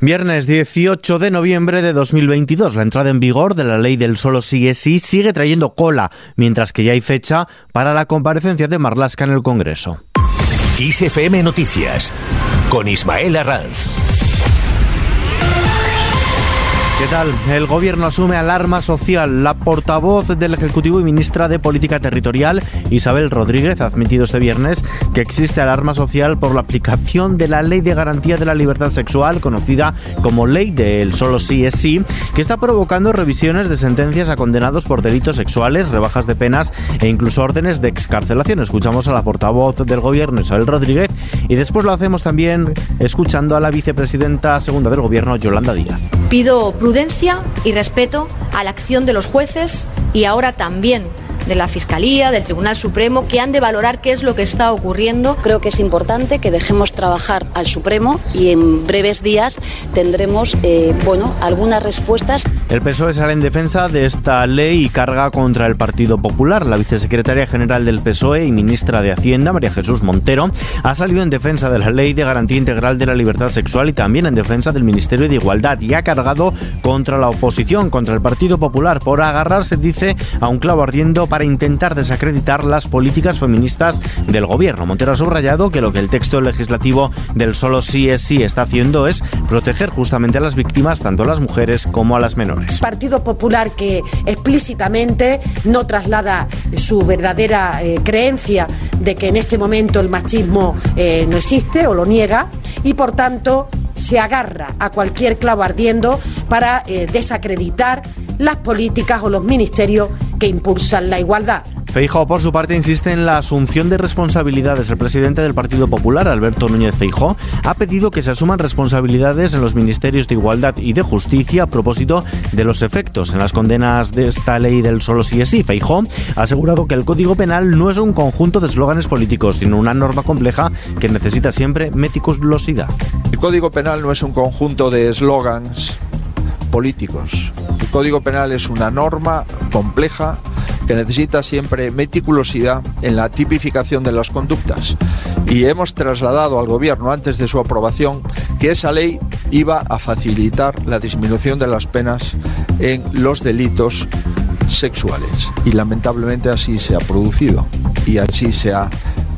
Viernes 18 de noviembre de 2022, la entrada en vigor de la ley del solo sí es sí sigue trayendo cola, mientras que ya hay fecha para la comparecencia de Marlasca en el Congreso. ISFM Noticias con Ismael Arranz. ¿Qué tal? El gobierno asume alarma social. La portavoz del Ejecutivo y ministra de Política Territorial, Isabel Rodríguez, ha admitido este viernes que existe alarma social por la aplicación de la Ley de Garantía de la Libertad Sexual, conocida como Ley del Solo Sí es Sí, que está provocando revisiones de sentencias a condenados por delitos sexuales, rebajas de penas e incluso órdenes de excarcelación. Escuchamos a la portavoz del gobierno, Isabel Rodríguez, y después lo hacemos también escuchando a la vicepresidenta segunda del gobierno, Yolanda Díaz. Pido prudencia y respeto a la acción de los jueces y ahora también de la Fiscalía, del Tribunal Supremo, que han de valorar qué es lo que está ocurriendo. Creo que es importante que dejemos trabajar al Supremo y en breves días tendremos eh, bueno, algunas respuestas. El PSOE sale en defensa de esta ley y carga contra el Partido Popular. La vicesecretaria general del PSOE y ministra de Hacienda, María Jesús Montero, ha salido en defensa de la ley de garantía integral de la libertad sexual y también en defensa del Ministerio de Igualdad y ha cargado contra la oposición, contra el Partido Popular, por agarrarse, dice, a un clavo ardiendo para intentar desacreditar las políticas feministas del gobierno. Montero ha subrayado que lo que el texto legislativo del solo sí es sí está haciendo es proteger justamente a las víctimas, tanto a las mujeres como a las menores. Partido Popular que explícitamente no traslada su verdadera eh, creencia de que en este momento el machismo eh, no existe o lo niega y por tanto se agarra a cualquier clavo ardiendo para eh, desacreditar las políticas o los ministerios que impulsan la igualdad. Feijóo, por su parte, insiste en la asunción de responsabilidades. El presidente del Partido Popular, Alberto Núñez Feijóo, ha pedido que se asuman responsabilidades en los ministerios de Igualdad y de Justicia a propósito de los efectos en las condenas de esta ley del solo sí es sí. Feijóo ha asegurado que el Código Penal no es un conjunto de eslóganes políticos, sino una norma compleja que necesita siempre meticulosidad. El Código Penal no es un conjunto de eslóganes políticos. El Código Penal es una norma compleja que necesita siempre meticulosidad en la tipificación de las conductas. Y hemos trasladado al Gobierno antes de su aprobación que esa ley iba a facilitar la disminución de las penas en los delitos sexuales. Y lamentablemente así se ha producido y así se ha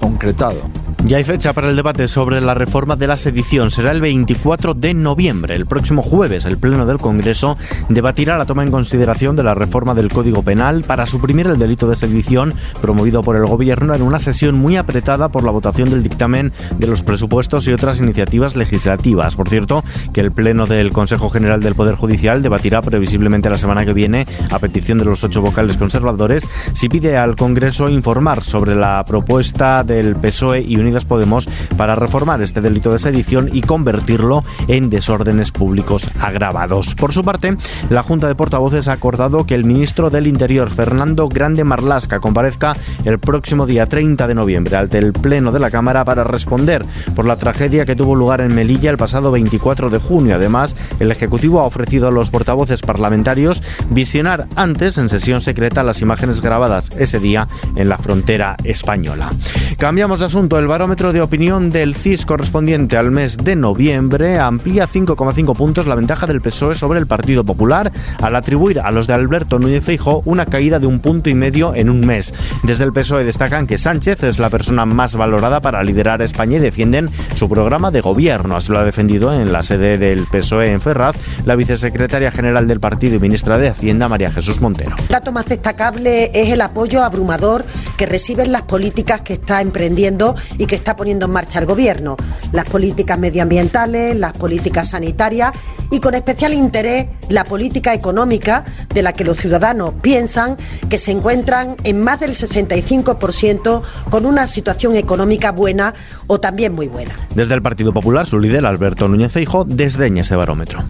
concretado. Ya hay fecha para el debate sobre la reforma de la sedición. Será el 24 de noviembre. El próximo jueves, el Pleno del Congreso debatirá la toma en consideración de la reforma del Código Penal para suprimir el delito de sedición promovido por el Gobierno en una sesión muy apretada por la votación del dictamen de los presupuestos y otras iniciativas legislativas. Por cierto, que el Pleno del Consejo General del Poder Judicial debatirá previsiblemente la semana que viene, a petición de los ocho vocales conservadores, si pide al Congreso informar sobre la propuesta del PSOE y Unidas Podemos para reformar este delito de sedición y convertirlo en desórdenes públicos agravados. Por su parte, la Junta de Portavoces ha acordado que el ministro del Interior, Fernando Grande Marlasca, comparezca el próximo día 30 de noviembre ante el Pleno de la Cámara para responder por la tragedia que tuvo lugar en Melilla el pasado 24 de junio. Además, el Ejecutivo ha ofrecido a los portavoces parlamentarios visionar antes, en sesión secreta, las imágenes grabadas ese día en la frontera española. Cambiamos de asunto. El barómetro de opinión del CIS correspondiente al mes de noviembre amplía 5,5 puntos la ventaja del PSOE sobre el Partido Popular al atribuir a los de Alberto Núñez Feijóo una caída de un punto y medio en un mes. Desde el PSOE destacan que Sánchez es la persona más valorada para liderar España y defienden su programa de gobierno. Así lo ha defendido en la sede del PSOE en Ferraz la vicesecretaria general del partido y ministra de Hacienda María Jesús Montero. El dato más destacable es el apoyo abrumador que reciben las políticas que está emprendiendo y que está poniendo en marcha el Gobierno. Las políticas medioambientales, las políticas sanitarias y con especial interés la política económica de la que los ciudadanos piensan que se encuentran en más del 65% con una situación económica buena o también muy buena. Desde el Partido Popular, su líder Alberto Núñez Feijóo desdeña ese barómetro.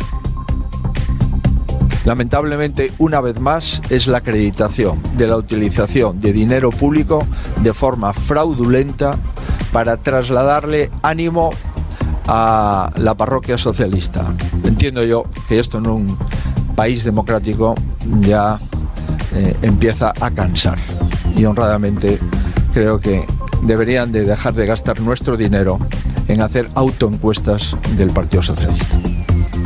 Lamentablemente, una vez más, es la acreditación de la utilización de dinero público de forma fraudulenta para trasladarle ánimo a la parroquia socialista. Entiendo yo que esto en un país democrático ya eh, empieza a cansar y honradamente creo que deberían de dejar de gastar nuestro dinero en hacer autoencuestas del Partido Socialista.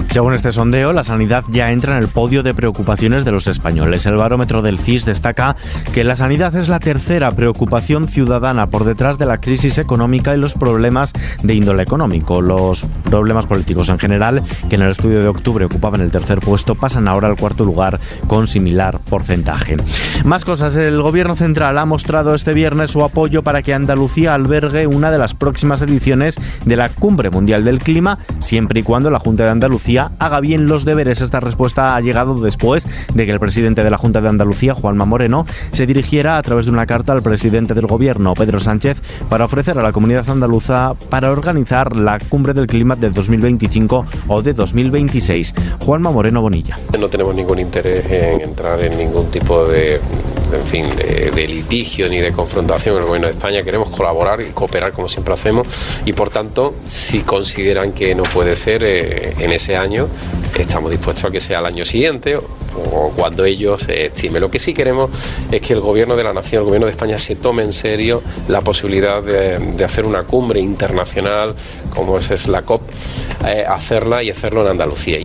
Según este sondeo, la sanidad ya entra en el podio de preocupaciones de los españoles. El barómetro del CIS destaca que la sanidad es la tercera preocupación ciudadana por detrás de la crisis económica y los problemas de índole económico. Los problemas políticos en general, que en el estudio de octubre ocupaban el tercer puesto, pasan ahora al cuarto lugar con similar porcentaje. Más cosas. El gobierno central ha mostrado este viernes su apoyo para que Andalucía albergue una de las próximas ediciones de la Cumbre Mundial del Clima, siempre y cuando la Junta de Andalucía haga bien los deberes. Esta respuesta ha llegado después de que el presidente de la Junta de Andalucía, Juanma Moreno, se dirigiera a través de una carta al presidente del gobierno, Pedro Sánchez, para ofrecer a la comunidad andaluza para organizar la Cumbre del Clima de 2025 o de 2026. Juanma Moreno Bonilla. No tenemos ningún interés en entrar en ningún tipo de en fin, de, litigio ni de confrontación con el gobierno de España. Queremos colaborar y cooperar como siempre hacemos y por tanto, si consideran que no puede ser eh, en ese año, estamos dispuestos a que sea el año siguiente o, cuando ellos estimen. Lo que sí queremos es que el gobierno de la nación, el gobierno de España, se tome en serio la posibilidad de, hacer una cumbre internacional como es, la COP, eh, hacerla y hacerlo en Andalucía.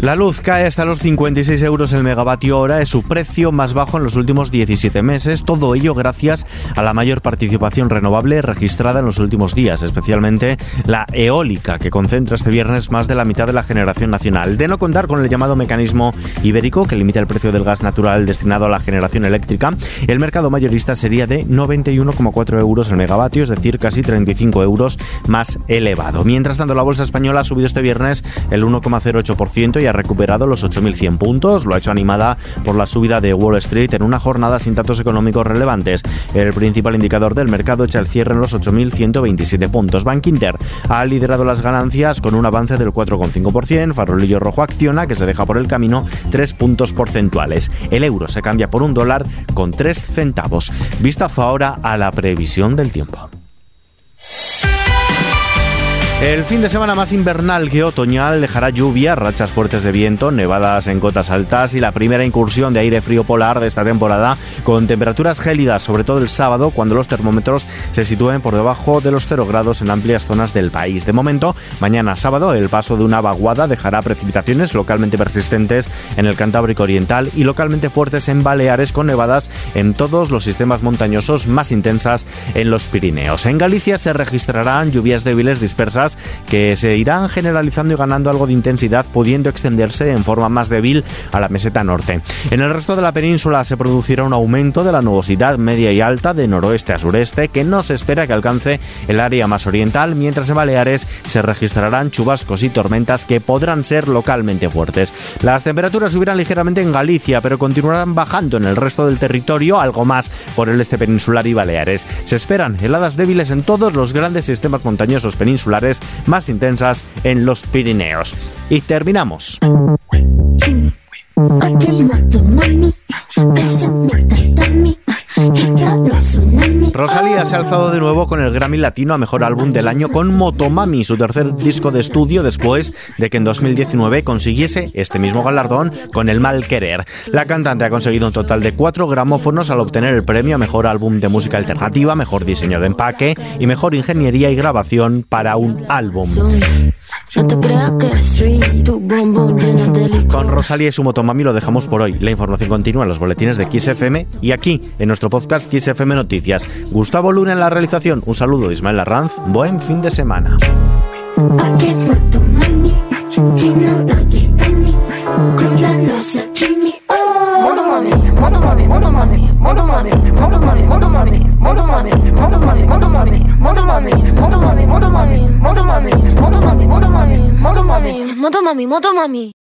La luz cae hasta los 56 euros el megavatio hora, es su precio más bajo en los últimos 17 meses, todo ello gracias a la mayor participación renovable registrada en los últimos días, especialmente la eólica, que concentra este viernes más de la mitad de la generación nacional. De no contar con el llamado mecanismo ibérico, que limita el precio del gas natural destinado a la generación eléctrica, el mercado mayorista sería de 91,4 euros el megavatio, es decir, casi 35 euros más elevado. Mientras tanto, la bolsa española ha subido este viernes el 1,08% y ha recuperado los 8.100 puntos. Lo ha hecho animada por la subida de Wall Street en una jornada sin datos económicos relevantes. El principal indicador del mercado echa el cierre en los 8.127 puntos. Bank Inter ha liderado las ganancias con un avance del 4,5%. Farolillo Rojo acciona, que se deja por el camino, 3 puntos porcentuales. El euro se cambia por un dólar con 3 centavos. Vistazo ahora a la previsión del tiempo. El fin de semana más invernal que otoñal dejará lluvia, rachas fuertes de viento, nevadas en cotas altas y la primera incursión de aire frío polar de esta temporada con temperaturas gélidas, sobre todo el sábado, cuando los termómetros se sitúen por debajo de los 0 grados en amplias zonas del país. De momento, mañana sábado, el paso de una vaguada dejará precipitaciones localmente persistentes en el Cantábrico Oriental y localmente fuertes en Baleares con nevadas en todos los sistemas montañosos más intensas en los Pirineos. En Galicia se registrarán lluvias débiles dispersas que se irán generalizando y ganando algo de intensidad, pudiendo extenderse en forma más débil a la meseta norte. En el resto de la península se producirá un aumento de la nubosidad media y alta de noroeste a sureste que no se espera que alcance el área más oriental, mientras en Baleares se registrarán chubascos y tormentas que podrán ser localmente fuertes. Las temperaturas subirán ligeramente en Galicia, pero continuarán bajando en el resto del territorio, algo más por el este peninsular y Baleares. Se esperan heladas débiles en todos los grandes sistemas montañosos peninsulares más intensas en los Pirineos. Y terminamos. Rosalía se ha alzado de nuevo con el Grammy Latino a Mejor Álbum del Año con Motomami, su tercer disco de estudio después de que en 2019 consiguiese este mismo galardón con El Mal Querer. La cantante ha conseguido un total de cuatro gramófonos al obtener el premio a Mejor Álbum de Música Alternativa, Mejor Diseño de Empaque y Mejor Ingeniería y Grabación para un álbum. Con Rosalía y su Motomami lo dejamos por hoy. La información continúa en los boletines de XFM y aquí en nuestro podcast XFM Noticias. Gustavo Luna en la realización. Un saludo, Ismael Arranz. Buen fin de semana. みもどまみ。